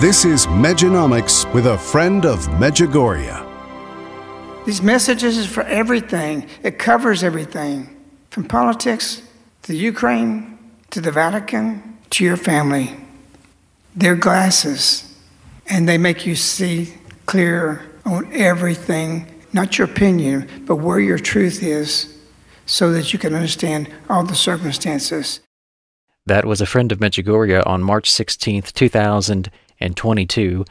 This is Medjonomics with a friend of Medjugorje. These messages is for everything. It covers everything from politics to Ukraine to the Vatican to your family. They're glasses, and they make you see clear on everything, not your opinion, but where your truth is, so that you can understand all the circumstances. That was a friend of Medjugorje on March 16th, 2000 and 22.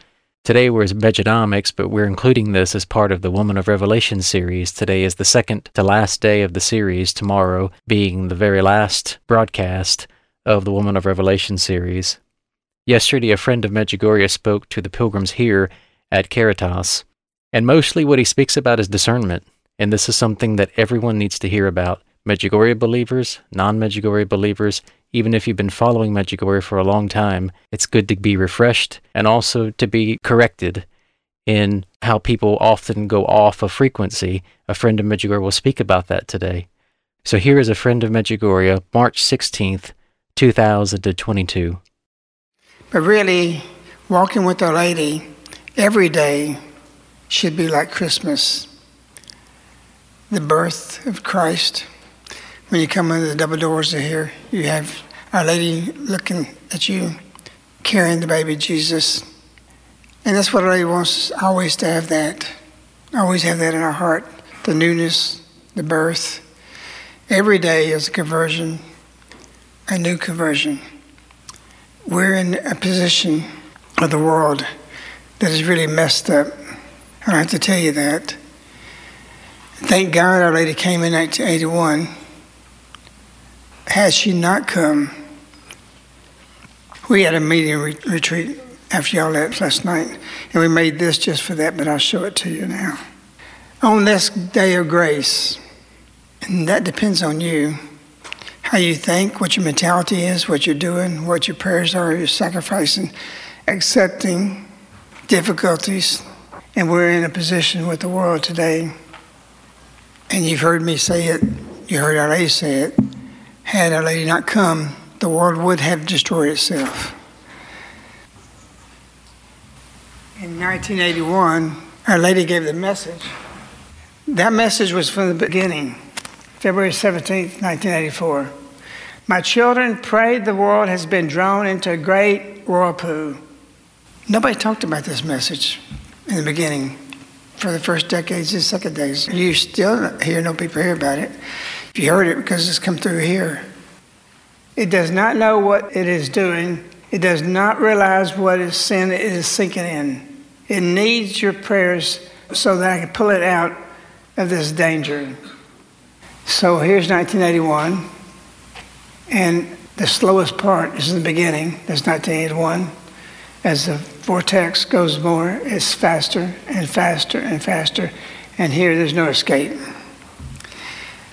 Today we're Medjonomics, but we're including this as part of the Woman of Revelation series. Today is the second to last day of the series, tomorrow being the very last broadcast of the Woman of Revelation series. Yesterday, a friend of Medjugorje spoke to the pilgrims here at Caritas, and mostly what he speaks about is discernment, and this is something that everyone needs to hear about. Medjugorje believers, non Medjugorje believers, even if you've been following Medjugorje for a long time, it's good to be refreshed and also to be corrected in how people often go off of frequency. A friend of Medjugorje will speak about that today. So here is a friend of Medjugorje, March 16th, 2022. But really, walking with Our Lady every day should be like Christmas, the birth of Christ. When you come into the double doors of here, you have Our Lady looking at you, carrying the baby Jesus. And that's what Our Lady wants always to have that. Always have that in our heart the newness, the birth. Every day is a conversion, a new conversion. We're in a position of the world that is really messed up. I have to tell you that. Thank God Our Lady came in 1981 had she not come, we had a meeting re- retreat after y'all left last night, and we made this just for that, but I'll show it to you now. On this day of grace, and that depends on you, how you think, what your mentality is, what you're doing, what your prayers are, you're sacrificing, accepting difficulties, and we're in a position with the world today. And you've heard me say it, you heard Our say it, had Our Lady not come, the world would have destroyed itself. In 1981, Our Lady gave the message. That message was from the beginning, February 17, 1984. My children, pray the world has been drawn into a great whirlpool. Nobody talked about this message in the beginning for the first decades and second days. You still hear no people hear about it. You heard it because it's come through here. It does not know what it is doing. It does not realize what is sin it is sinking in. It needs your prayers so that I can pull it out of this danger. So here's 1981, and the slowest part is in the beginning. That's 1981. As the vortex goes more, it's faster and faster and faster, and here there's no escape.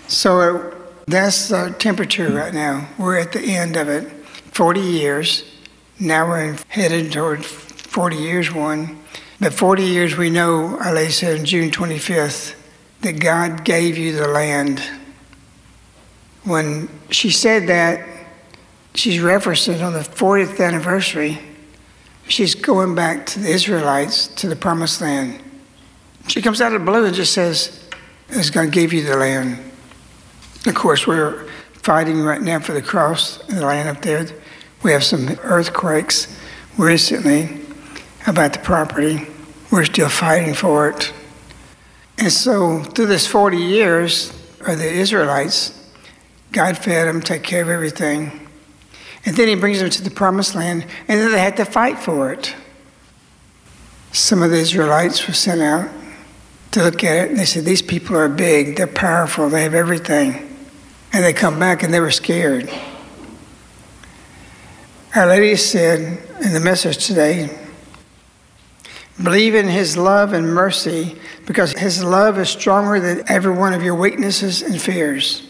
So uh, that's the temperature right now. We're at the end of it. 40 years. Now we're headed toward 40 years one. But 40 years we know, Lady said on June 25th, that God gave you the land. When she said that, she's referencing on the 40th anniversary. She's going back to the Israelites, to the promised land. She comes out of the blue and just says, It's going to give you the land. Of course, we're fighting right now for the cross in the land up there. We have some earthquakes recently about the property. We're still fighting for it. And so, through this 40 years of the Israelites, God fed them, take care of everything. And then He brings them to the promised land, and then they had to fight for it. Some of the Israelites were sent out to look at it, and they said, These people are big, they're powerful, they have everything. And they come back and they were scared. Our Lady said in the message today, Believe in His love and mercy because His love is stronger than every one of your weaknesses and fears.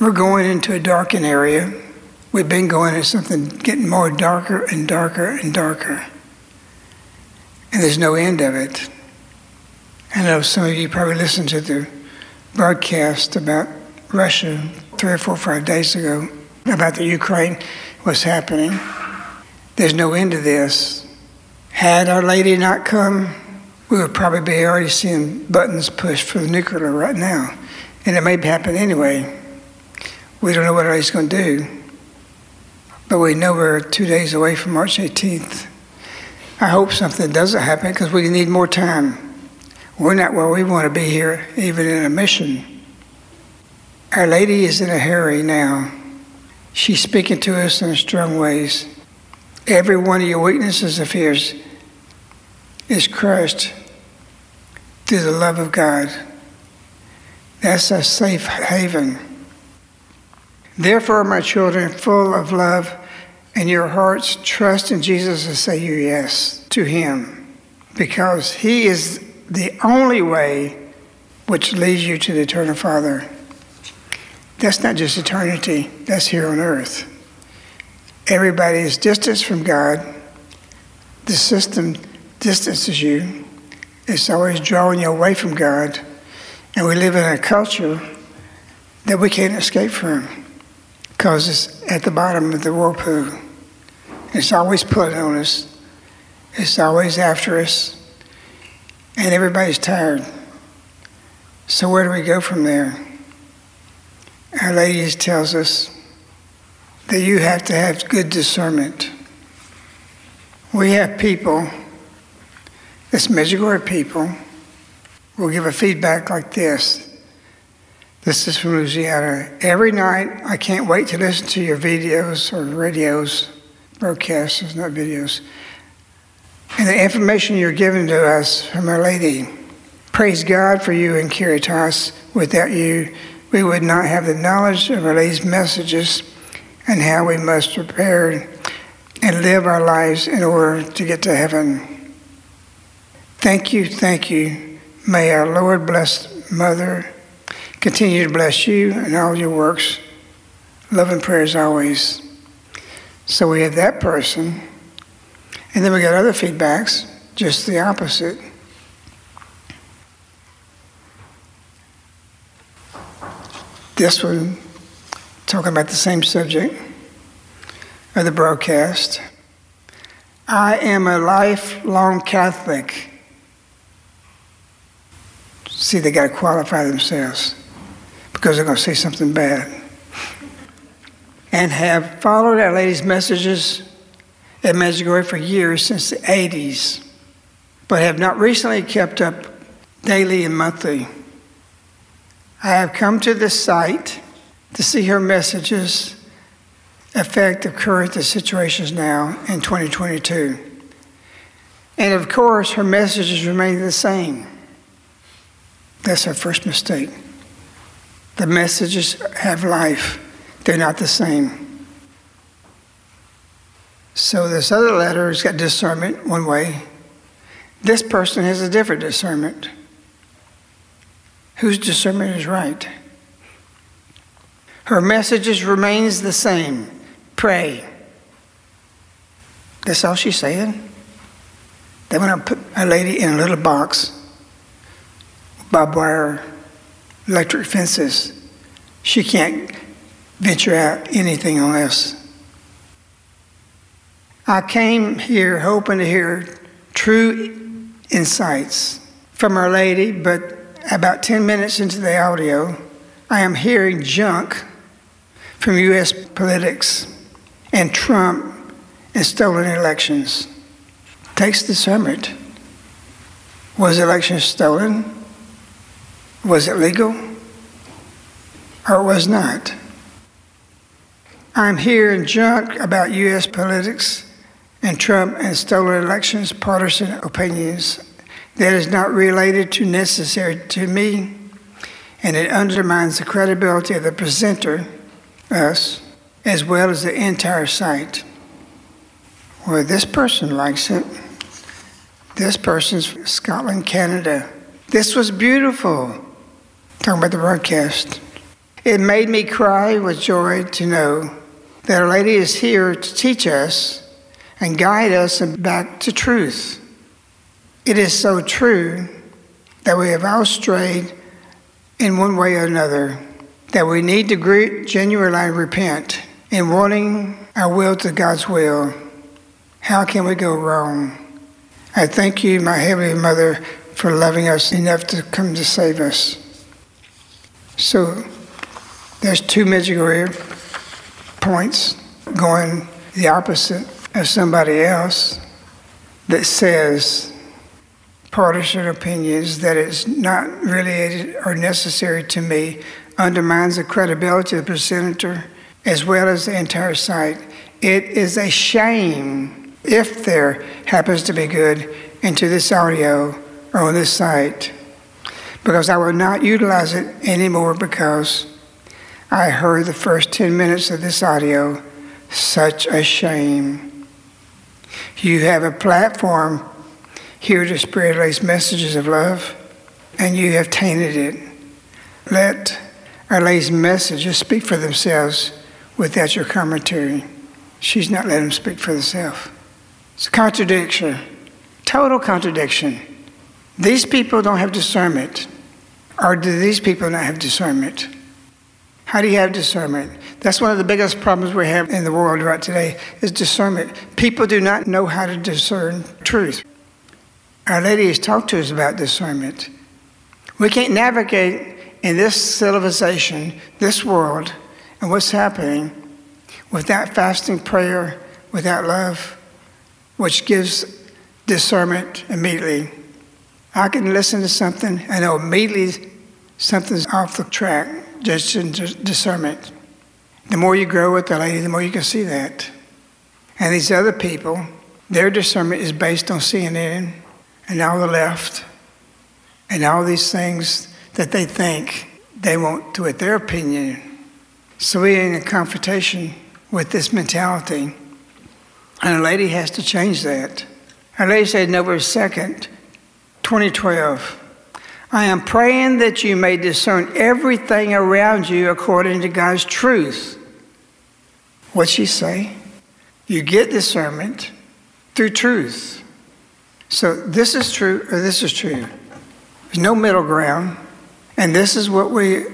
We're going into a darkened area. We've been going into something getting more darker and darker and darker. And there's no end of it. I know some of you probably listened to the broadcast about Russia three or four, five days ago about the Ukraine, what's happening. There's no end to this. Had Our Lady not come, we would probably be already seeing buttons pushed for the nuclear right now. And it may happen anyway. We don't know what Our Lady's going to do. But we know we're two days away from March 18th. I hope something doesn't happen because we need more time. We're not where we want to be here, even in a mission. Our Lady is in a hurry now. She's speaking to us in strong ways. Every one of your weaknesses and fears is crushed through the love of God. That's a safe haven. Therefore, my children, full of love and your hearts, trust in Jesus and say your yes to Him because He is the only way which leads you to the eternal Father. That's not just eternity, that's here on earth. Everybody is distanced from God. The system distances you. It's always drawing you away from God. And we live in a culture that we can't escape from because it's at the bottom of the whirlpool. It's always pulling on us, it's always after us, and everybody's tired. So, where do we go from there? Our Lady tells us that you have to have good discernment. We have people, this Medjugorje people, will give a feedback like this. This is from Louisiana. Every night, I can't wait to listen to your videos or radios, broadcasts, not videos. And the information you're giving to us from Our Lady. Praise God for you and Caritas. Without you, we would not have the knowledge of our Lady's messages and how we must prepare and live our lives in order to get to heaven. Thank you, thank you. May our Lord bless Mother continue to bless you and all your works. Love and prayers always. So we have that person. And then we got other feedbacks, just the opposite. This one, talking about the same subject of the broadcast. I am a lifelong Catholic. See, they got to qualify themselves because they're going to say something bad. And have followed Our Lady's messages at Medjugorje for years since the 80s, but have not recently kept up daily and monthly. I have come to this site to see her messages affect the current situations now in 2022. And of course, her messages remain the same. That's our first mistake. The messages have life, they're not the same. So, this other letter has got discernment one way. This person has a different discernment. Whose discernment is right? Her message remains the same pray. That's all she's saying. They want to put a lady in a little box, barbed wire, electric fences. She can't venture out anything unless. I came here hoping to hear true insights from Our Lady, but about 10 minutes into the audio, I am hearing junk from U.S. politics and Trump and stolen elections. Takes discernment. Was the election stolen? Was it legal? Or was not? I'm hearing junk about U.S. politics and Trump and stolen elections, partisan opinions that is not related to necessary to me, and it undermines the credibility of the presenter us, as well as the entire site. Well, this person likes it. This person's Scotland, Canada. This was beautiful. Talking about the broadcast. It made me cry with joy to know that Our Lady is here to teach us and guide us back to truth. It is so true that we have all strayed in one way or another that we need to genuinely repent in wanting our will to God's will. How can we go wrong? I thank you, my Heavenly Mother, for loving us enough to come to save us. So there's two Medjugorje points going the opposite of somebody else that says partisan opinions that is not related or necessary to me undermines the credibility of the presenter as well as the entire site. It is a shame if there happens to be good into this audio or on this site because I will not utilize it anymore because I heard the first 10 minutes of this audio. Such a shame. You have a platform here to spread these messages of love, and you have tainted it. Let our lady's messages speak for themselves without your commentary. She's not letting them speak for themselves. It's a contradiction, total contradiction. These people don't have discernment. Or do these people not have discernment? How do you have discernment? That's one of the biggest problems we have in the world right today is discernment. People do not know how to discern truth. Our Lady has talked to us about discernment. We can't navigate in this civilization, this world, and what's happening without fasting, prayer, without love, which gives discernment immediately. I can listen to something and know immediately something's off the track, just in discernment. The more you grow with the lady, the more you can see that. And these other people, their discernment is based on CNN and all the left and all these things that they think they won't do it, their opinion. So we're in a confrontation with this mentality. And a lady has to change that. A lady said November 2nd, 2012, I am praying that you may discern everything around you according to God's truth. What'd she say? You get discernment through truth. So this is true or this is true. There's no middle ground. And this is what we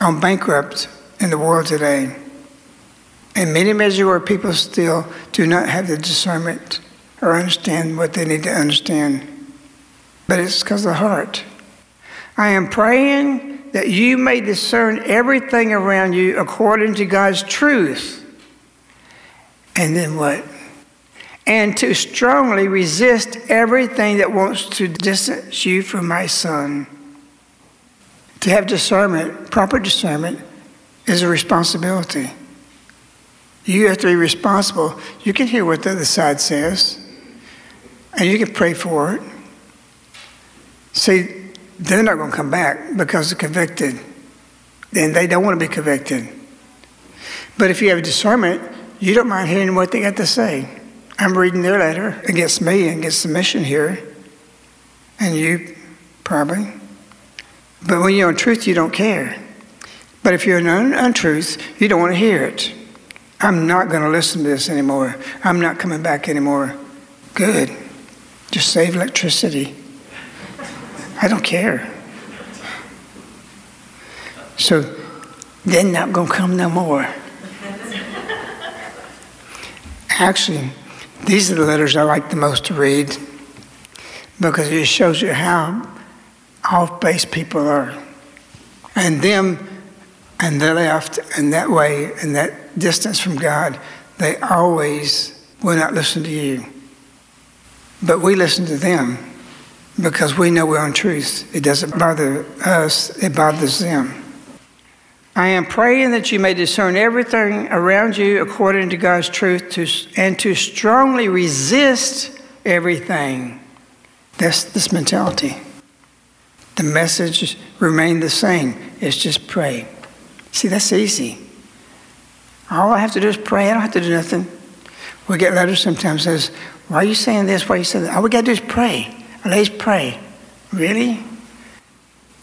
are bankrupt in the world today. And many Medjugorje people still do not have the discernment or understand what they need to understand. But it's because of the heart. I am praying that you may discern everything around you according to God's truth. And then what? And to strongly resist everything that wants to distance you from my son. To have discernment, proper discernment, is a responsibility. You have to be responsible. You can hear what the other side says, and you can pray for it. See, they're not going to come back because they're convicted. And they don't want to be convicted. But if you have discernment, you don't mind hearing what they got to say. I'm reading their letter against me and against the mission here, and you probably. But when you're in truth, you don't care. But if you're in un- untruth, you don't want to hear it. I'm not going to listen to this anymore. I'm not coming back anymore. Good. Just save electricity. I don't care. So they're not going to come no more. Actually, these are the letters I like the most to read because it shows you how off base people are. And them and the left, and that way, and that distance from God, they always will not listen to you. But we listen to them because we know we're on truth. It doesn't bother us, it bothers them. I am praying that you may discern everything around you according to God's truth to, and to strongly resist everything. That's this mentality. The message remain the same. It's just pray. See, that's easy. All I have to do is pray. I don't have to do nothing. We get letters sometimes says, "Why are you saying this? Why are you saying that?" All we got to do is pray. Let's pray. Really?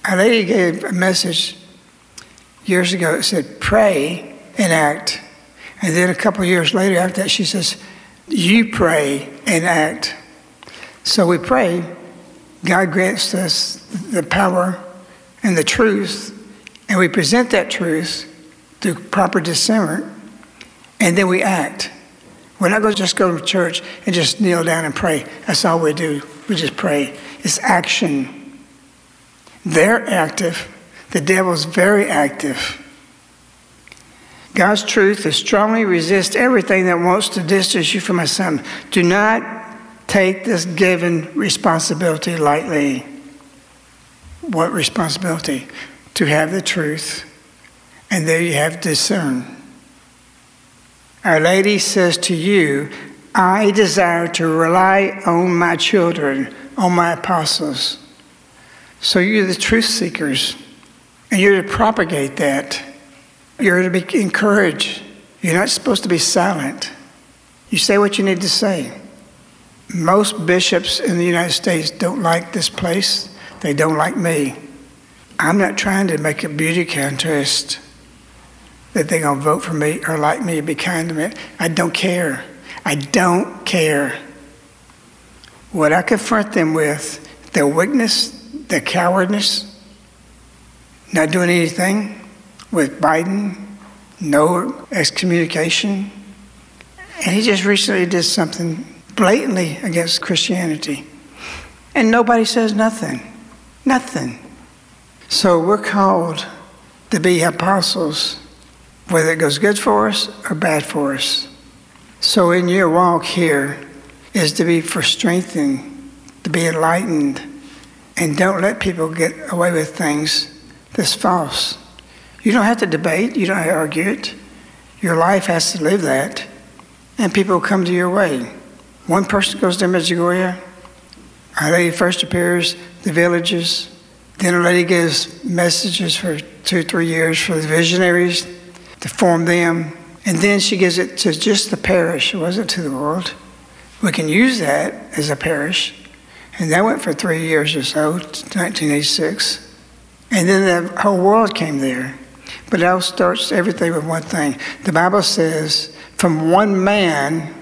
A lady gave a message years ago that said, "Pray and act." And then a couple years later, after that, she says, "You pray and act." So we pray. God grants us the power and the truth and we present that truth through proper discernment, and then we act. We're not going to just go to church and just kneel down and pray. That's all we do. We just pray. It's action. They're active. The devil's very active. God's truth is strongly resist everything that wants to distance you from His Son. Do not take this given responsibility lightly. What responsibility? to have the truth, and there you have discern. Our Lady says to you, I desire to rely on my children, on my apostles. So you're the truth seekers, and you're to propagate that. You're to be encouraged. You're not supposed to be silent. You say what you need to say. Most bishops in the United States don't like this place. They don't like me. I'm not trying to make a beauty contest that they're going to vote for me or like me, or be kind to me. I don't care. I don't care. What I confront them with, their weakness, their cowardness, not doing anything with Biden, no excommunication. And he just recently did something blatantly against Christianity. And nobody says nothing. Nothing. So we're called to be apostles, whether it goes good for us or bad for us. So in your walk here is to be for strengthening, to be enlightened, and don't let people get away with things that's false. You don't have to debate, you don't have to argue it. Your life has to live that, and people come to your way. One person goes to Medjugorje, Our Lady first appears, the villages, then a lady gives messages for two, three years for the visionaries to form them. And then she gives it to just the parish. It wasn't to the world. We can use that as a parish. And that went for three years or so, 1986. And then the whole world came there. But it all starts everything with one thing. The Bible says, from one man,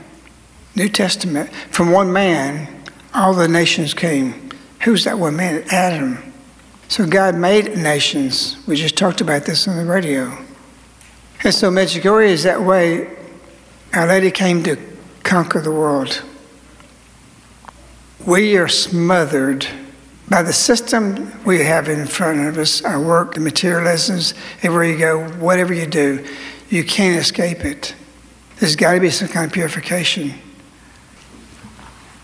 New Testament, from one man, all the nations came. Who's that one man? Adam. So God made nations. We just talked about this on the radio. And so Medjugorje is that way. Our Lady came to conquer the world. We are smothered by the system we have in front of us, our work, the materialisms, everywhere you go, whatever you do, you can't escape it. There's got to be some kind of purification.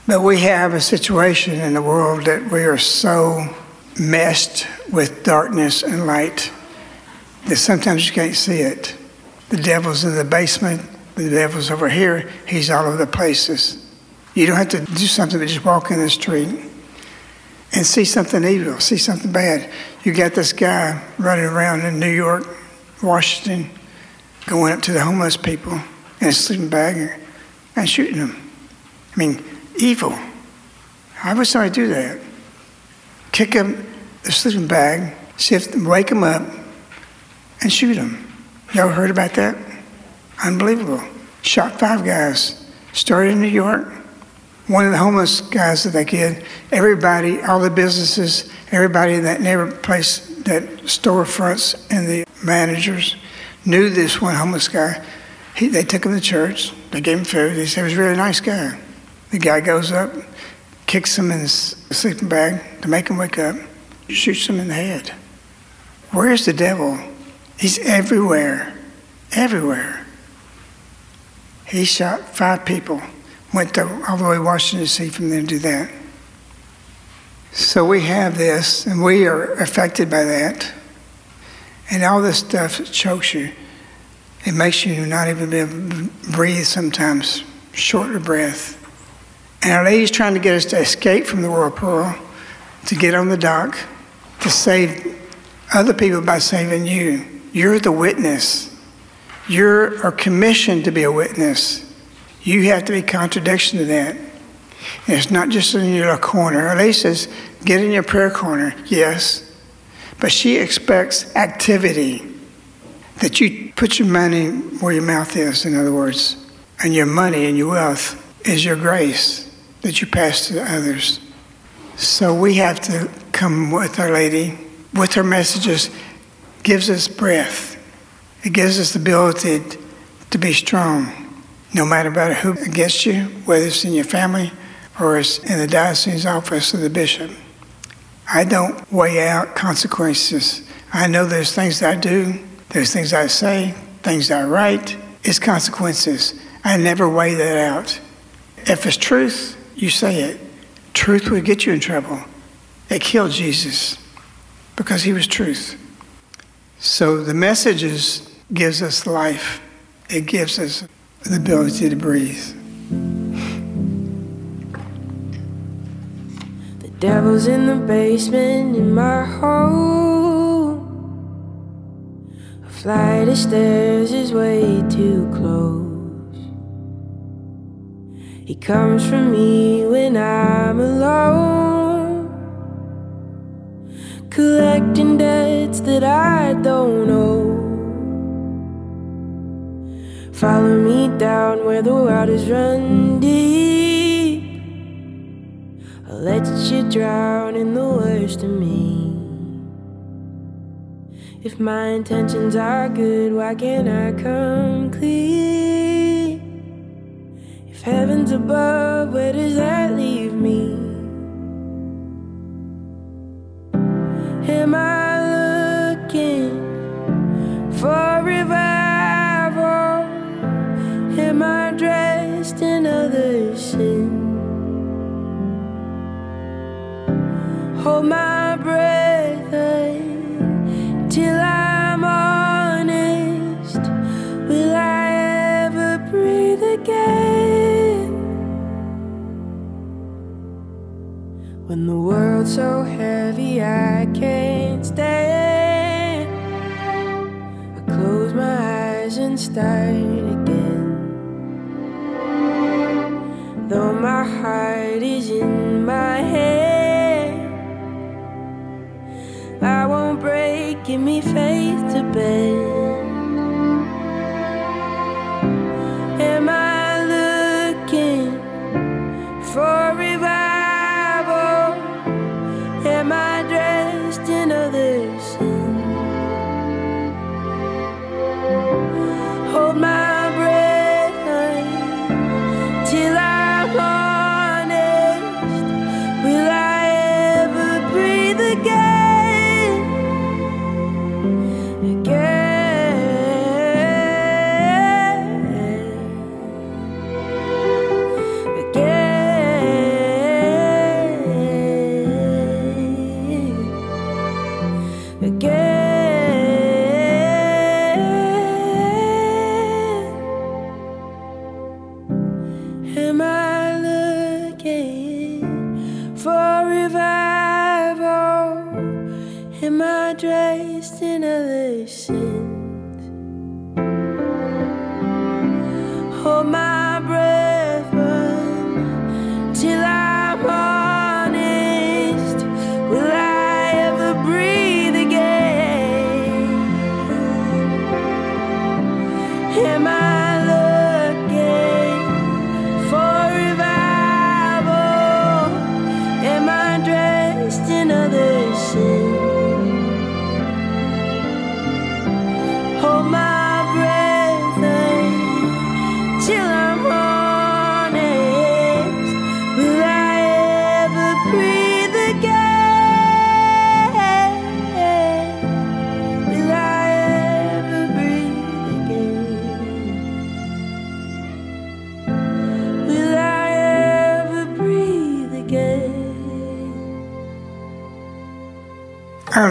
But we have a situation in the world that we are so meshed with darkness and light that sometimes you can't see it. The devil's in the basement, the devil's over here, he's all over the places. You don't have to do something but just walk in the street. And see something evil, see something bad. You got this guy running around in New York, Washington, going up to the homeless people in a sleeping bag and shooting them. I mean, evil. How would somebody do that? Kick them the sleeping bag, see if wake them up, and shoot them. Y'all heard about that? Unbelievable. Shot five guys. Started in New York. One of the homeless guys that they get, everybody, all the businesses, everybody in that neighbor place, that storefronts and the managers knew this one homeless guy. He, they took him to church. They gave him food. They said he was a really nice guy. The guy goes up, kicks him in his sleeping bag to make him wake up, shoots him in the head. Where's the devil? He's everywhere, everywhere. He shot five people, went to, all the way to Washington, D.C. from there to do that. So we have this, and we are affected by that. And all this stuff chokes you. It makes you not even be able to breathe sometimes, short of breath. And Our Lady's trying to get us to escape from the whirlpool, to get on the dock, to save other people by saving you. You're the witness. You're are commissioned to be a witness. You have to be contradiction to that. And it's not just in your corner. Lady says, get in your prayer corner, yes. But she expects activity. That you put your money where your mouth is, in other words. And your money and your wealth is your grace that you pass to others. So we have to come with Our Lady, with her messages, gives us breath. It gives us the ability to be strong, no matter about who against you, whether it's in your family or it's in the diocese office of the bishop. I don't weigh out consequences. I know there's things that I do, there's things I say, things I write. It's consequences. I never weigh that out. If it's truth, you say it. Truth would get you in trouble. It killed Jesus because he was truth. So the messages gives us life. It gives us the ability to breathe. The devil's in the basement in my home. A flight of stairs is way too close. He comes for me when I'm alone, collecting debts that I don't owe. Follow me down where the waters run deep. I'll let you drown in the worst of me. If my intentions are good, why can't I come clean? If heaven's above, where does that leave me? Am I Hold my breath eh, until I'm honest. Will I ever breathe again? When the world's so heavy I can't stand, I close my eyes and start again. Though my heart is in my hand, Give me faith to bend. am I dressed in other lace?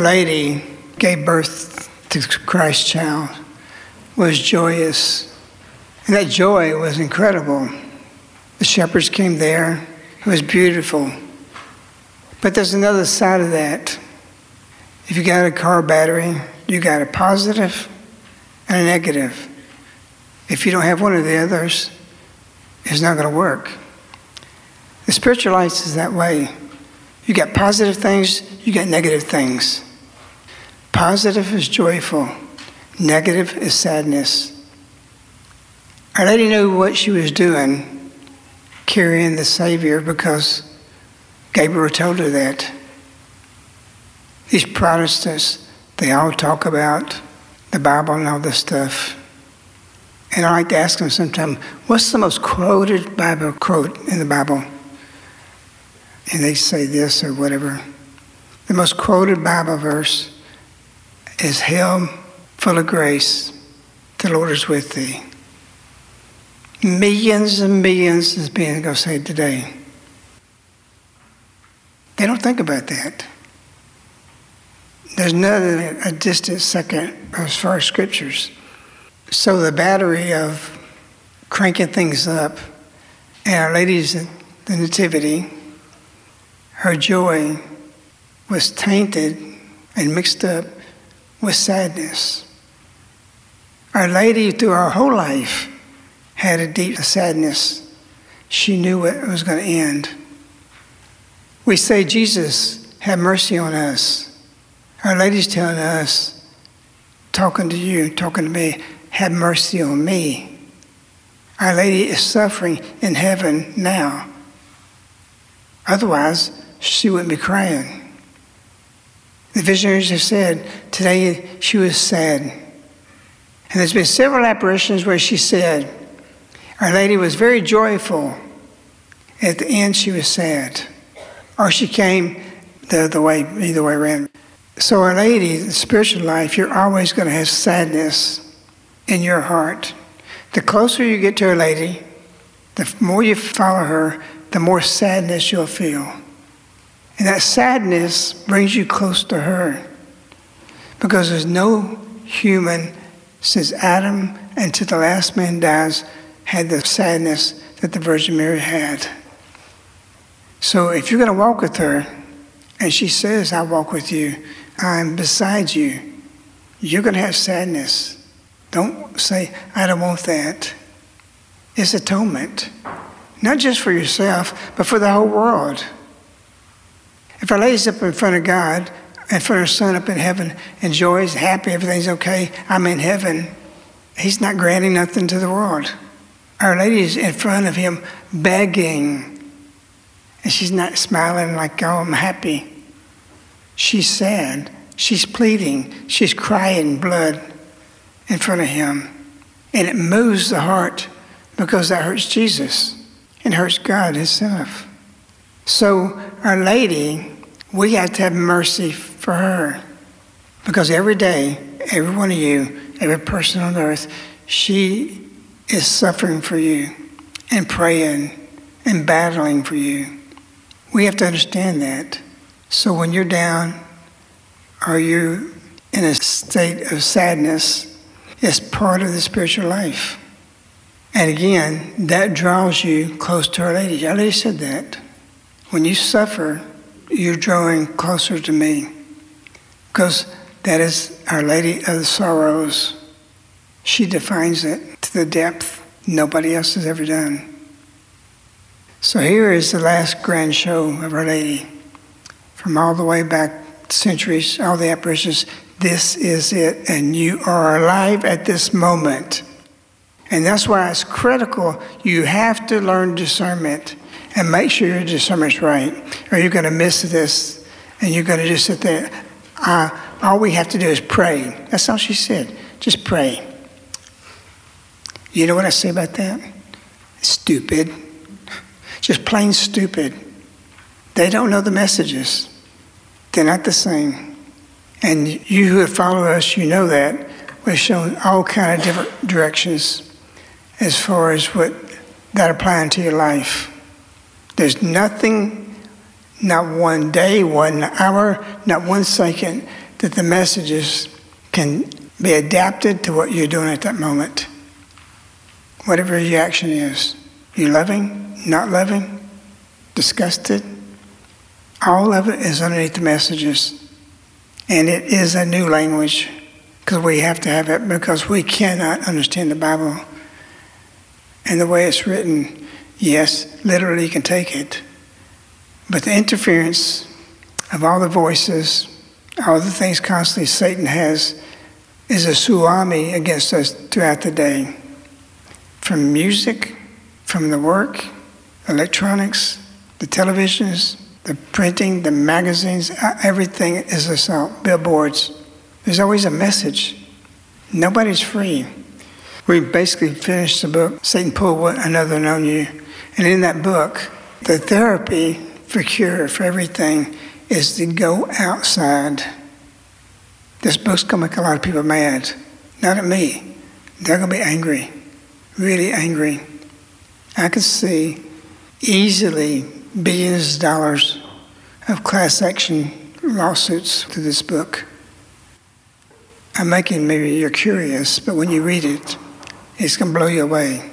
Lady gave birth to Christ child, was joyous. And that joy was incredible. The shepherds came there, it was beautiful. But there's another side of that. If you got a car battery, you got a positive and a negative. If you don't have one of the others, it's not going to work. The spiritual life is that way. You got positive things, you got negative things. Positive is joyful, negative is sadness. Our lady knew what she was doing, carrying the Savior, because Gabriel told her that. These Protestants, they all talk about the Bible and all this stuff. And I like to ask them sometimes, what's the most quoted Bible quote in the Bible? And they say this or whatever. The most quoted Bible verse is Hail, full of grace, the Lord is with thee. Millions and millions is being go saved today. They don't think about that. There's nothing a distant second as far as scriptures. So the battery of cranking things up, and Our Lady's the Nativity, her joy was tainted and mixed up with sadness. Our Lady, through her whole life, had a deep sadness. She knew it was going to end. We say, Jesus, have mercy on us. Our Lady's telling us, talking to you, talking to me, have mercy on me. Our Lady is suffering in heaven now. Otherwise, she wouldn't be crying. The visionaries have said today she was sad. And there's been several apparitions where she said, Our Lady was very joyful. At the end, she was sad. Or she came the other way, either way around. So, Our Lady, the spiritual life, you're always going to have sadness in your heart. The closer you get to Our Lady, the more you follow her, the more sadness you'll feel. And that sadness brings you close to her. Because there's no human since Adam and to the last man dies had the sadness that the Virgin Mary had. So if you're going to walk with her, and she says, I walk with you, I'm beside you, you're going to have sadness. Don't say, I don't want that. It's atonement, not just for yourself, but for the whole world. If Our Lady's up in front of God, in front of Son up in heaven, enjoys, happy, everything's okay, I'm in heaven, He's not granting nothing to the world. Our Lady is in front of Him begging, and she's not smiling like, oh, I'm happy. She's sad. She's pleading. She's crying blood in front of Him. And it moves the heart because that hurts Jesus and hurts God Himself. So, Our Lady, we have to have mercy for her because every day, every one of you, every person on earth, she is suffering for you and praying and battling for you. We have to understand that. So, when you're down or you're in a state of sadness, it's part of the spiritual life. And again, that draws you close to Our Lady. Our Lady said that. When you suffer, you're drawing closer to me. Because that is Our Lady of the Sorrows. She defines it to the depth nobody else has ever done. So here is the last grand show of Our Lady. From all the way back centuries, all the apparitions, this is it, and you are alive at this moment. And that's why it's critical. You have to learn discernment and make sure your discernment's right, or you're going to miss this and you're going to just sit there. Uh, all we have to do is pray. That's all she said. Just pray. You know what I say about that? Stupid. Just plain stupid. They don't know the messages. They're not the same. And you who have followed us, you know that. We've shown all kind of different directions as far as what that applying to your life. There's nothing, not one day, one hour, not one second, that the messages can be adapted to what you're doing at that moment. Whatever your action is. You loving, not loving, disgusted, all of it is underneath the messages. And it is a new language because we have to have it because we cannot understand the Bible. And the way it's written, yes, literally you can take it. But the interference of all the voices, all the things constantly Satan has, is a tsunami against us throughout the day. From music, from the work, electronics, the televisions, the printing, the magazines, everything is assault, billboards. There's always a message. Nobody's free. We basically finished the book, Satan Pulled Another on You. And in that book, the therapy for cure for everything is to go outside. This book's going to make a lot of people mad. Not at me. They're going to be angry, really angry. I could see easily billions of dollars of class action lawsuits to this book. I'm making maybe you're curious, but when you read it, it's going to blow you away.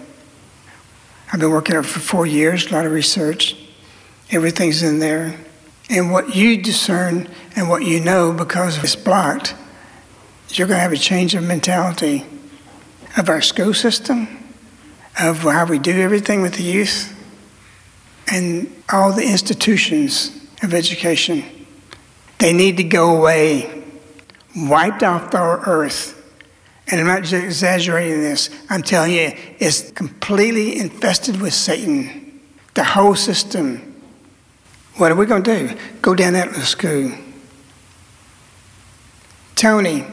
I've been working on it for four years, a lot of research. Everything's in there. And what you discern and what you know because it's blocked, you're going to have a change of mentality of our school system, of how we do everything with the youth, and all the institutions of education. They need to go away, wiped off our earth. And I'm not exaggerating this. I'm telling you, it's completely infested with Satan. The whole system. What are we going to do? Go down that little school. Tony,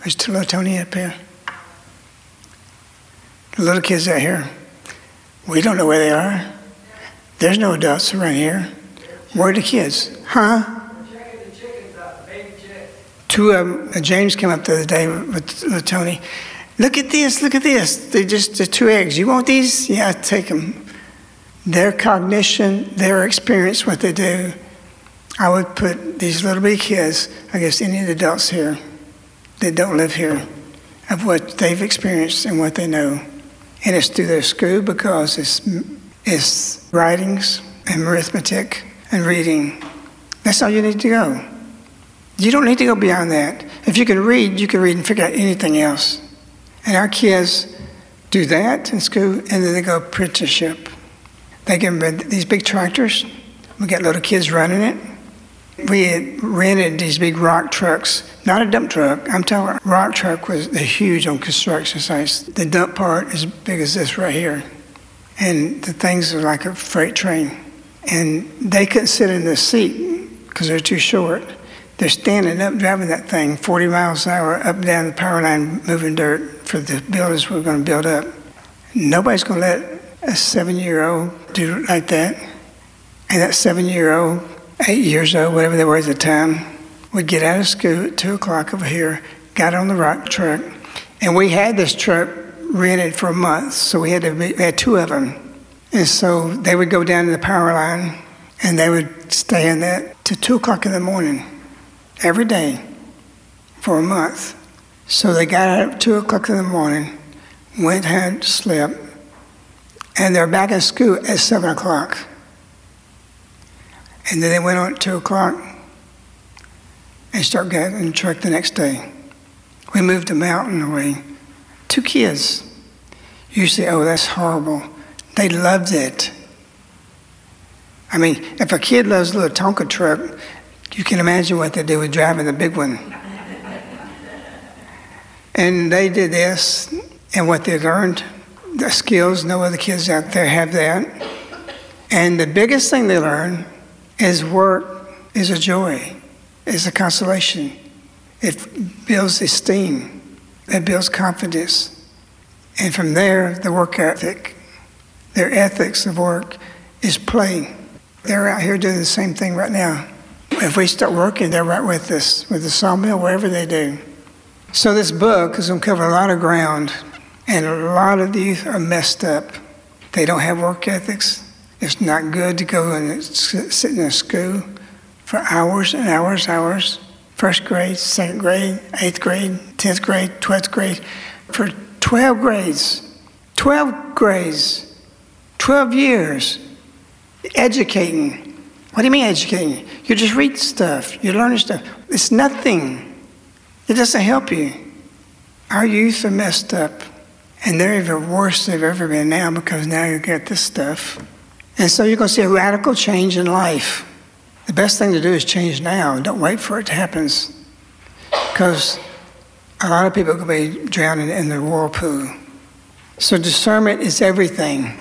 there's little Tony up here. The little kids out here. We don't know where they are. There's no adults around here. Where are the kids? Huh? Two them, uh, James came up the other day with, with, Tony. Look at this, look at this. They're just the two eggs. You want these? Yeah, take them. Their cognition, their experience, what they do. I would put these little bitty kids against any of the adults here that don't live here of what they've experienced and what they know. And it's through their school because it's, it's writings and arithmetic and reading. That's all you need to go. You don't need to go beyond that. If you can read, you can read and figure out anything else. And our kids do that in school, and then they go apprenticeship. They get these big tractors. We got little kids running it. We rented these big rock trucks, not a dump truck. I'm talking rock truck was huge on construction sites. The dump part is big as this right here, and the things are like a freight train and they couldn't sit in the seat because they're too short. They're standing up driving that thing 40 miles an hour up and down the power line moving dirt for the buildings we're going to build up. Nobody's going to let a seven year old do it like that. And that seven year old, eight years old, whatever they were at the time, would get out of school at 2 o'clock over here, got on the rock truck, and we had this truck rented for a month, so we had, to we had two of them and so they would go down to the power line and they would stay in that to 2 o'clock in the morning every day for a month. So they got out at 2 o'clock in the morning, went, had, slept, and they're back at school at 7 o'clock. And then they went on at 2 o'clock and start getting the truck the next day. We moved a mountain away. Two kids. You say, oh, that's horrible. They loved it. I mean, if a kid loves a little Tonka truck, you can imagine what they do with driving the big one. and they did this, and what they learned, the skills. No other kids out there have that. And the biggest thing they learn is work is a joy, is a consolation. It builds esteem, it builds confidence. And from there, the work ethic, their ethics of work is play. They're out here doing the same thing right now. If we start working, they're right with us, with the sawmill, wherever they do. So this book is going to cover a lot of ground, and a lot of youth are messed up. They don't have work ethics. It's not good to go and sit in a school for hours and hours, and hours. First grade, second grade, eighth grade, tenth grade, twelfth grade, for 12 grades. 12 grades. 12 years. Educating. What do you mean educating? You just read stuff. you learn stuff. It's nothing. It doesn't help you. Our youth are messed up. And they're even worse than they've ever been now because now you get this stuff. And so you're going to see a radical change in life. The best thing to do is change now. Don't wait for it to happen. Because a lot of people could be drowning in the whirlpool. So discernment is everything.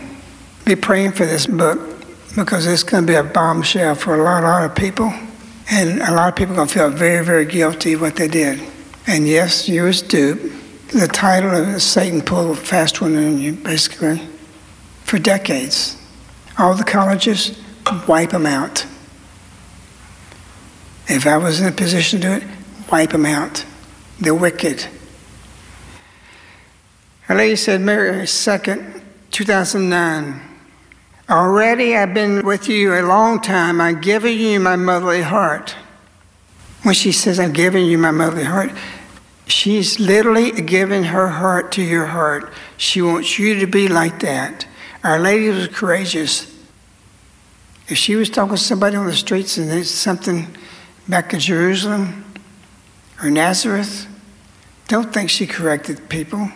Be praying for this book because it's going to be a bombshell for a lot, lot of people. And a lot of people are going to feel very, very guilty what they did. And yes, you was duped. The title of Satan pulled a fast one on you, basically, for decades. All the colleges, wipe them out. If I was in a position to do it, wipe them out. They're wicked. A lady said, Mary 2nd, 2009. Already I've been with you a long time. I've given you my motherly heart. When she says, I'm giving you my motherly heart, she's literally giving her heart to your heart. She wants you to be like that. Our Lady was courageous. If she was talking to somebody on the streets and there's something back in Jerusalem or Nazareth, don't think she corrected people.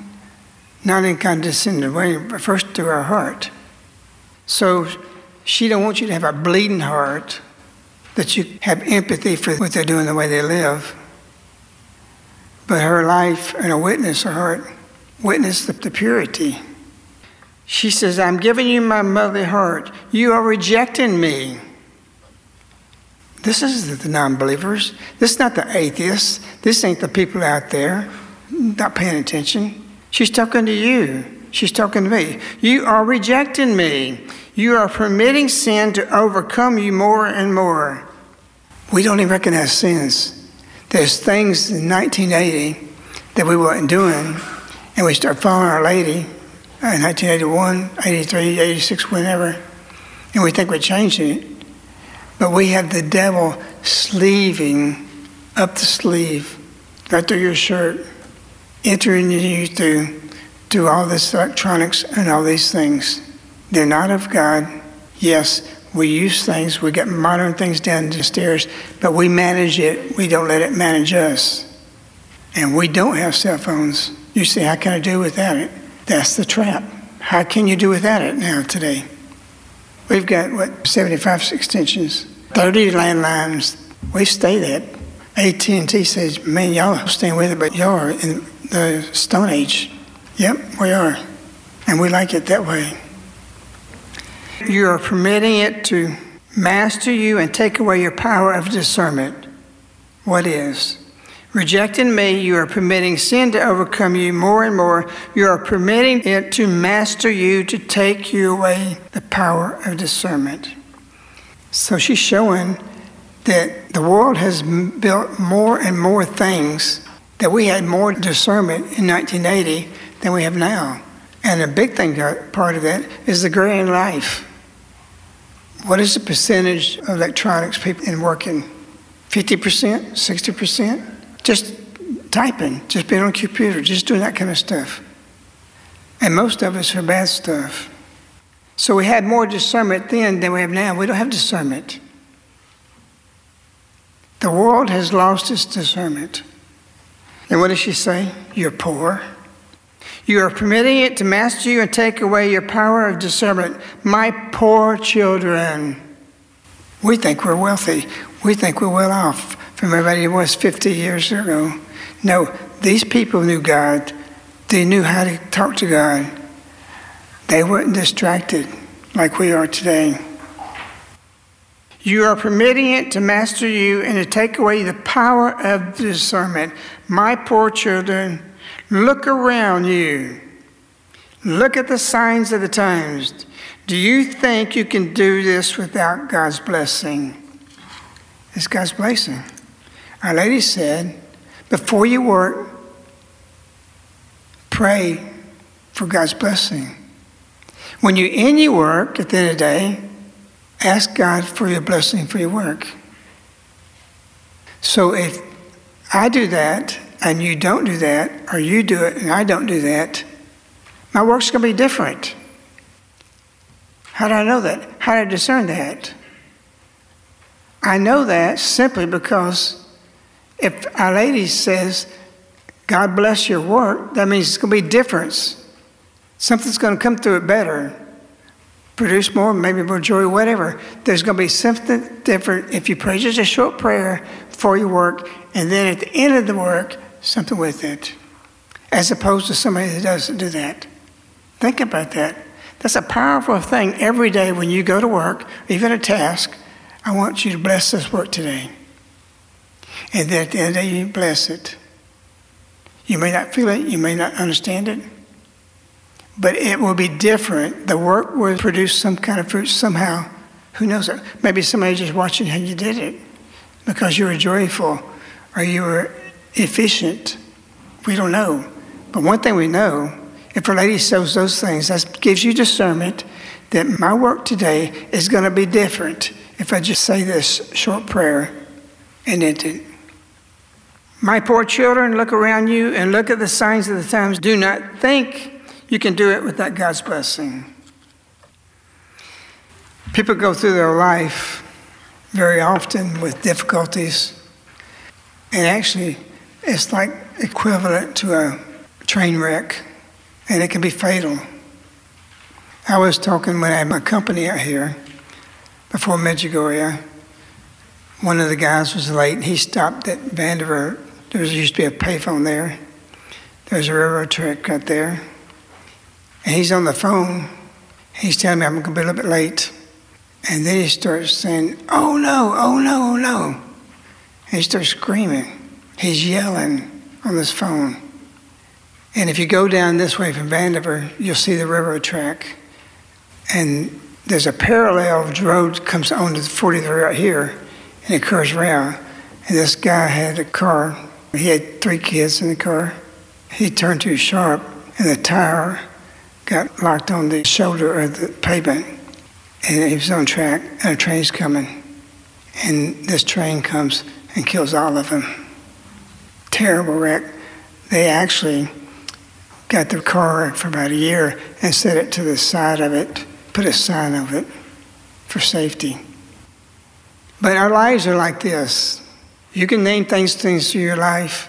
Not in condescending way, but first through her heart. So she don't want you to have a bleeding heart, that you have empathy for what they're doing, the way they live. But her life and a witness, her heart, witness the, the purity. She says, I'm giving you my motherly heart. You are rejecting me. This is the non believers. This is not the atheists. This ain't the people out there not paying attention. She's talking to you. She's talking to me. You are rejecting me. You are permitting sin to overcome you more and more. We don't even recognize sins. There's things in 1980 that we weren't doing, and we start following Our Lady uh, in 1981, 83, 86, whenever, and we think we're changing it. But we have the devil sleeving up the sleeve, right through your shirt, entering you through, through all this electronics and all these things. They're not of God. Yes, we use things, we get modern things down the stairs, but we manage it. We don't let it manage us. And we don't have cell phones. You say, how can I do without it? That's the trap. How can you do without it now today? We've got, what, 75 extensions, 30 landlines. We stay that. AT&T says, man, y'all are staying with it, but y'all are in the Stone Age. Yep, we are. And we like it that way. You are permitting it to master you and take away your power of discernment. What is? Rejecting me, you are permitting sin to overcome you more and more. You are permitting it to master you, to take you away the power of discernment. So she's showing that the world has built more and more things, that we had more discernment in 1980 than we have now. And a big thing, uh, part of that, is the grand life. What is the percentage of electronics people in working? 50%, 60%? Just typing, just being on a computer, just doing that kind of stuff. And most of us are bad stuff. So we had more discernment then than we have now. We don't have discernment. The world has lost its discernment. And what does she say? You're poor. You are permitting it to master you and take away your power of discernment. My poor children. We think we're wealthy. We think we're well off from everybody who was 50 years ago. No, these people knew God. They knew how to talk to God. They weren't distracted like we are today. You are permitting it to master you and to take away the power of discernment. My poor children, look around you. Look at the signs of the times. Do you think you can do this without God's blessing? It's God's blessing. Our Lady said, before you work, pray for God's blessing. When you end your work at the end of the day, ask God for your blessing for your work. So if I do that and you don't do that, or you do it and I don't do that, my work's going to be different. How do I know that? How do I discern that? I know that simply because if Our Lady says, God bless your work, that means it's going to be difference. Something's going to come through it better, produce more, maybe more joy, whatever. There's going to be something different if you pray just a short prayer for your work, and then at the end of the work, something with it, as opposed to somebody that doesn't do that. Think about that. That's a powerful thing every day when you go to work, even a task. I want you to bless this work today. And then at the end of the day, you bless it. You may not feel it, you may not understand it, but it will be different. The work will produce some kind of fruit somehow. Who knows? Maybe somebody just watching how you did it because you were joyful or you were efficient. We don't know. But one thing we know if a lady shows those things, that gives you discernment that my work today is going to be different if I just say this short prayer and end it. My poor children, look around you and look at the signs of the times. Do not think you can do it without God's blessing. People go through their life very often with difficulties, and actually, it's like equivalent to a train wreck, and it can be fatal. I was talking when I had my company out here before Medjugorje. One of the guys was late, he stopped at Vandiver there used to be a payphone there. There's a railroad track right there. And he's on the phone. He's telling me I'm going to be a little bit late. And then he starts saying, Oh no, oh no, oh no. And he starts screaming. He's yelling on this phone. And if you go down this way from Vandiver, you'll see the railroad track. And there's a parallel road comes onto the 40th right here, and it curves around. And this guy had a car he had three kids in the car. He turned too sharp, and the tire got locked on the shoulder of the pavement. And he was on track, and a train's coming. And this train comes and kills all of them. Terrible wreck. They actually got their car for about a year and set it to the side of it, put a sign of it for safety. But our lives are like this. You can name things, things through your life.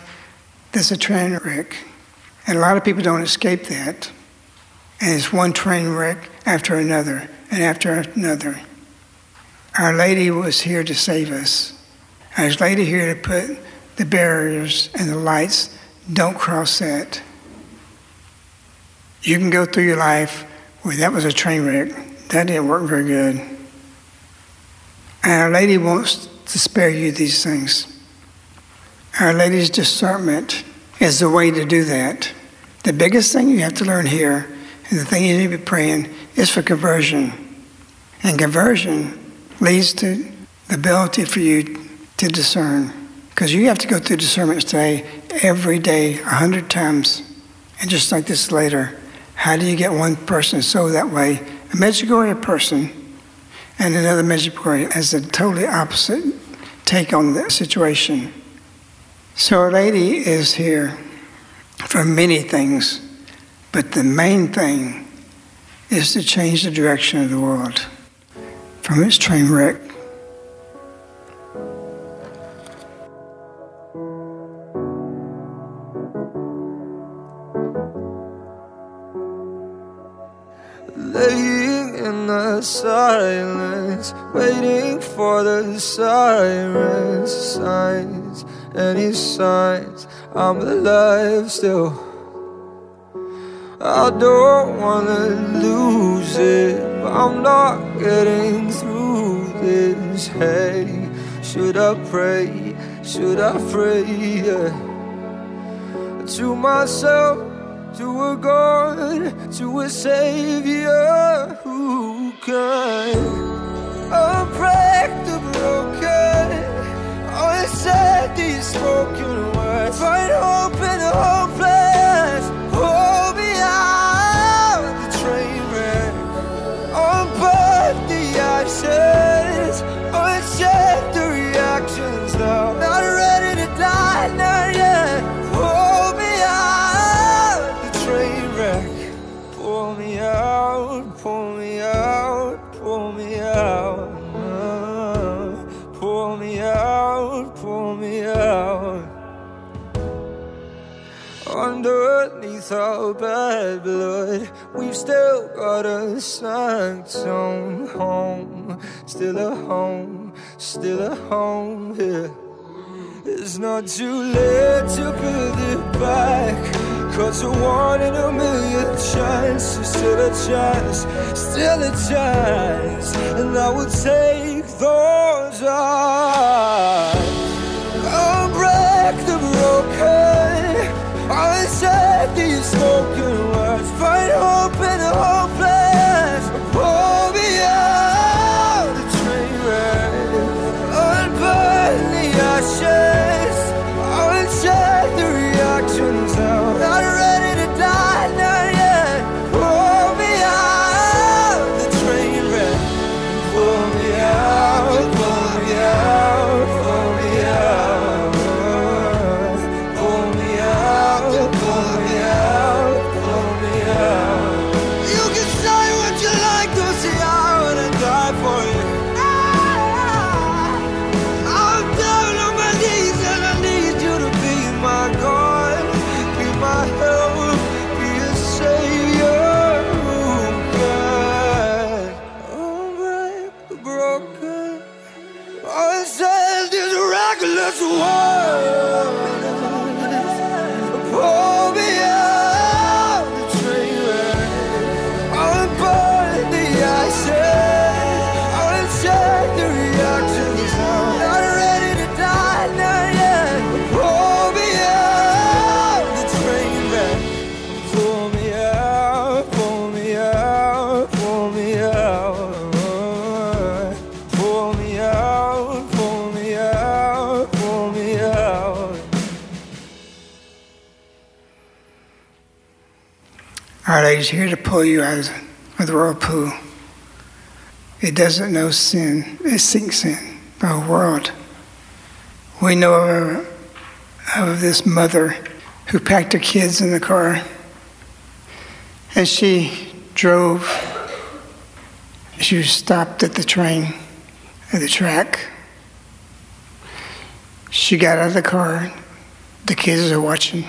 There's a train wreck. And a lot of people don't escape that. And it's one train wreck after another and after another. Our Lady was here to save us. Our Lady here to put the barriers and the lights. Don't cross that. You can go through your life where that was a train wreck. That didn't work very good. And Our Lady wants to spare you these things. Our Lady's discernment is the way to do that. The biggest thing you have to learn here, and the thing you need to be praying, is for conversion. And conversion leads to the ability for you to discern. Because you have to go through discernment today every day, a hundred times. And just like this later, how do you get one person so that way? A Medjugorje person and another Medjugorje has a totally opposite take on the situation. So, Our Lady is here for many things, but the main thing is to change the direction of the world from its train wreck. Silence, waiting for the sirens signs any signs I'm alive still. I don't wanna lose it, but I'm not getting through this. Hey, should I pray? Should I pray? Yeah. To myself, to a God, to a Savior who can unbreak the broken, unsaid these spoken words, find hope in the hopeless. Our bad blood, we've still got a sanctum home. Still a home, still a home here. It's not too late to build it back. Cause a one in a million chance is still a chance, still a chance. And I would take those odds. Unbreak the broken, unsaid these spoken words. Find hope in the hopeless. Our Lady's here to pull you out of the whirlpool. It doesn't know sin, it sinks in the whole world. We know of, of this mother who packed her kids in the car and she drove. She was stopped at the train, at the track. She got out of the car. The kids are watching.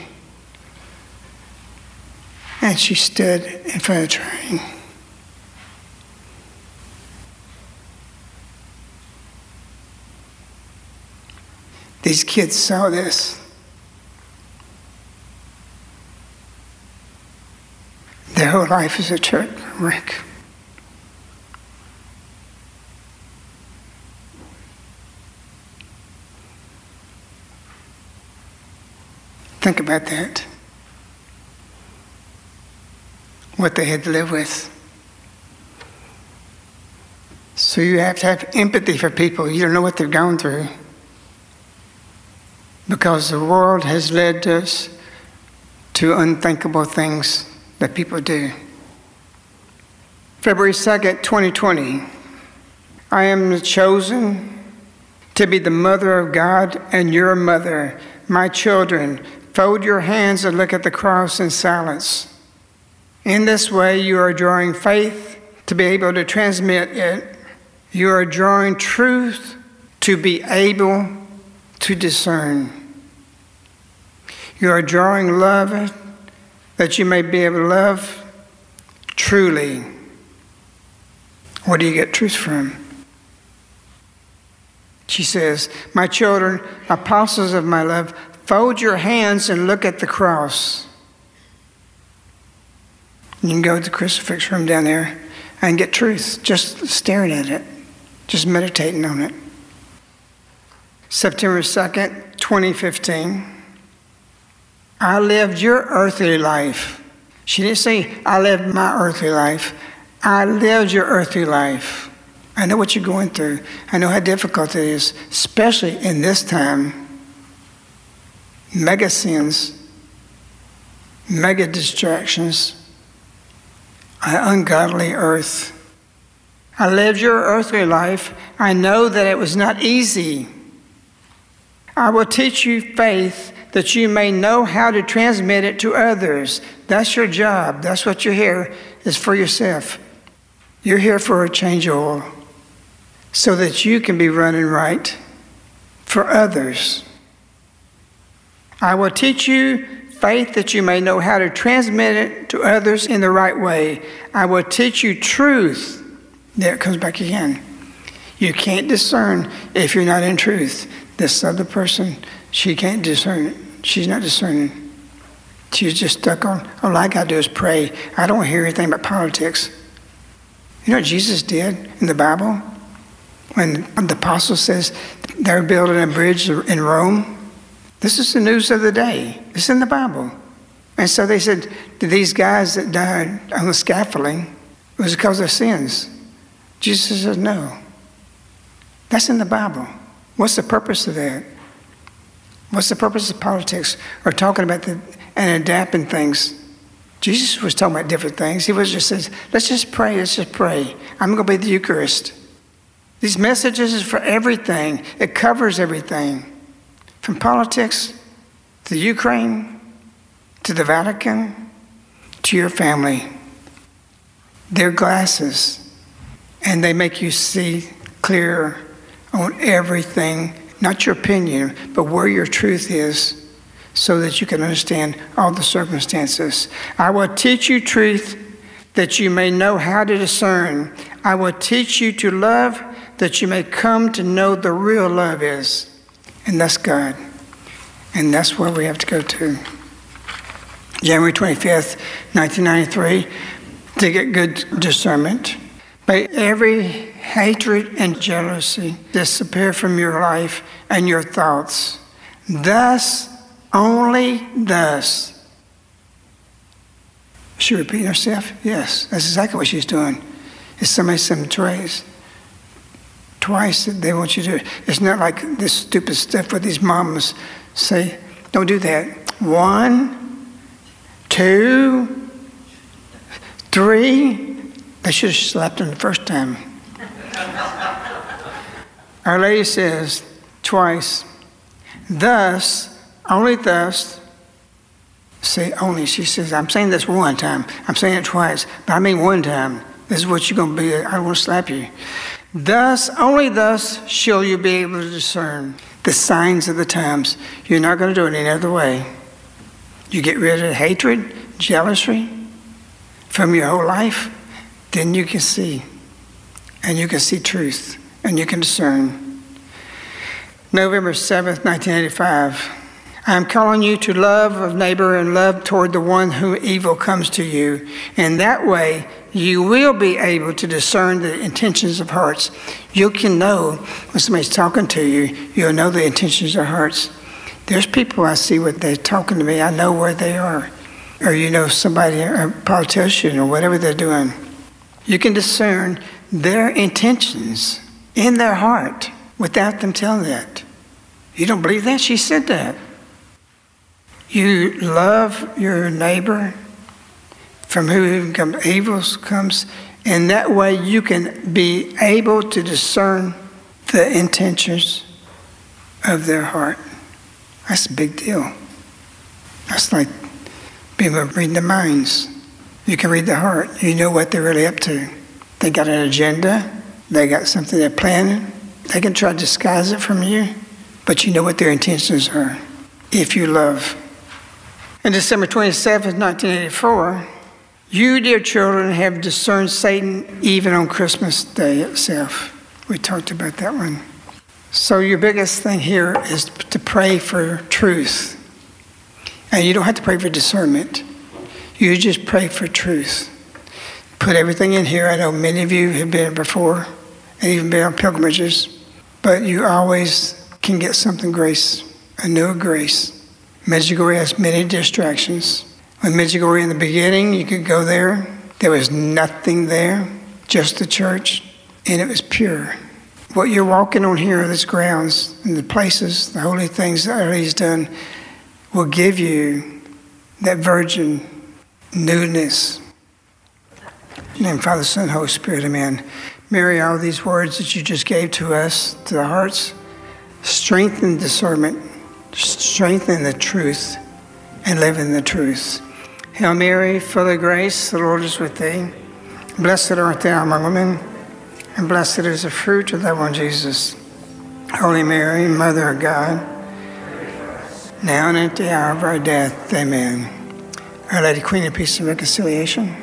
And she stood in front of the train. These kids saw this. Their whole life is a church wreck. Think about that. What they had to live with. So you have to have empathy for people. You don't know what they've gone through. Because the world has led us to unthinkable things that people do. February 2nd, 2020. I am chosen to be the mother of God and your mother. My children, fold your hands and look at the cross in silence. In this way, you are drawing faith to be able to transmit it. You are drawing truth to be able to discern. You are drawing love that you may be able to love truly. Where do you get truth from? She says, My children, apostles of my love, fold your hands and look at the cross. You can go to the crucifix room down there and get truth just staring at it, just meditating on it. September 2nd, 2015. I lived your earthly life. She didn't say, I lived my earthly life. I lived your earthly life. I know what you're going through. I know how difficult it is, especially in this time. Mega sins, mega distractions, an ungodly earth. I lived your earthly life. I know that it was not easy. I will teach you faith that you may know how to transmit it to others. That's your job. That's what you're here is for yourself. You're here for a change of oil so that you can be running right for others. I will teach you faith that you may know how to transmit it to others in the right way. I will teach you truth. There it comes back again. You can't discern if you're not in truth. This other person, she can't discern it. She's not discerning. She's just stuck on, all I got to do is pray. I don't hear anything but politics. You know what Jesus did in the Bible? when the apostle says they're building a bridge in Rome. This is the news of the day. It's in the Bible. And so they said to these guys that died on the scaffolding, it was because of sins. Jesus said, no. That's in the Bible. What's the purpose of that? What's the purpose of politics or talking about the, and adapting things? Jesus was talking about different things. He was just says, let's just pray, let's just pray. I'm going to be the Eucharist. These messages is for everything. It covers everything. From politics to Ukraine to the Vatican to your family. They're glasses and they make you see clear on everything, not your opinion, but where your truth is so that you can understand all the circumstances. I will teach you truth that you may know how to discern. I will teach you to love that you may come to know the real love is. And that's God. And that's where we have to go to. January 25th, 1993, to get good discernment. May every hatred and jealousy disappear from your life and your thoughts. Thus, only thus. She repeating herself? Yes, that's exactly what she's doing. It's somebody some trays twice they want you to. It's not like this stupid stuff where these moms say, don't do that. One, two, three. They should have slapped him the first time. Our Lady says twice, thus, only thus, say only. She says, I'm saying this one time. I'm saying it twice, but I mean one time. This is what you're going to be. I want to slap you. Thus, only thus shall you be able to discern the signs of the times. You're not going to do it any other way. You get rid of hatred, jealousy from your whole life, then you can see. And you can see truth. And you can discern. November 7th, 1985. I am calling you to love of neighbor and love toward the one who evil comes to you. In that way, you will be able to discern the intentions of hearts. You can know when somebody's talking to you, you'll know the intentions of hearts. There's people I see when they're talking to me, I know where they are. Or you know somebody, a politician, or whatever they're doing. You can discern their intentions in their heart without them telling that. You don't believe that? She said that. You love your neighbor from whom evil comes. And that way, you can be able to discern the intentions of their heart. That's a big deal. That's like being able to read the minds. You can read the heart. You know what they're really up to. They got an agenda. They got something they're planning. They can try to disguise it from you, but you know what their intentions are if you love. On December 27, 1984, you, dear children, have discerned Satan even on Christmas Day itself. We talked about that one. So, your biggest thing here is to pray for truth. And you don't have to pray for discernment, you just pray for truth. put everything in here. I know many of you have been before and even been on pilgrimages, but you always can get something grace, a new grace. Medjugorje has many distractions. When Medjugorje in the beginning, you could go there. There was nothing there, just the church, and it was pure. What you're walking on here, these grounds and the places, the holy things that He's done, will give you that virgin newness. Name Father, Son, Holy Spirit, Amen. Mary, all these words that you just gave to us, to the hearts, strengthen discernment, strengthen the truth, and live in the truth. Hail Mary, full of grace, the Lord is with thee. Blessed art thou among women, and blessed is the fruit of thy womb, Jesus. Holy Mary, Mother of God, now and at the hour of our death. Amen. Our Lady, Queen of Peace and Reconciliation.